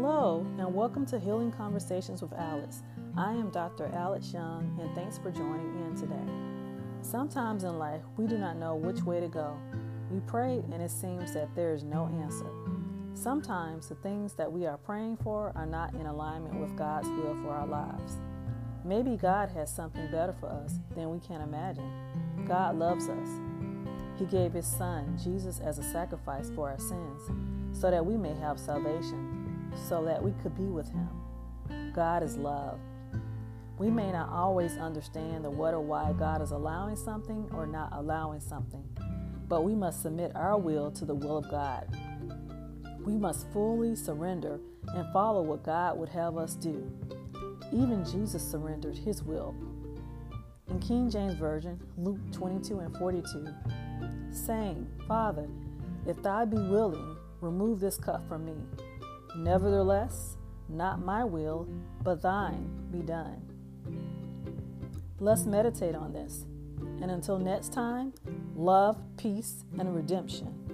and welcome to Healing Conversations with Alex. I am Dr. Alex Young, and thanks for joining in today. Sometimes in life, we do not know which way to go. We pray, and it seems that there is no answer. Sometimes the things that we are praying for are not in alignment with God's will for our lives. Maybe God has something better for us than we can imagine. God loves us. He gave His Son, Jesus, as a sacrifice for our sins so that we may have salvation, so that we could be with Him. God is love. We may not always understand the what or why God is allowing something or not allowing something, but we must submit our will to the will of God. We must fully surrender and follow what God would have us do. Even Jesus surrendered his will. In King James Version, Luke 22 and 42, saying, Father, if thou be willing, Remove this cup from me. Nevertheless, not my will, but thine be done. Let's meditate on this. And until next time, love, peace, and redemption.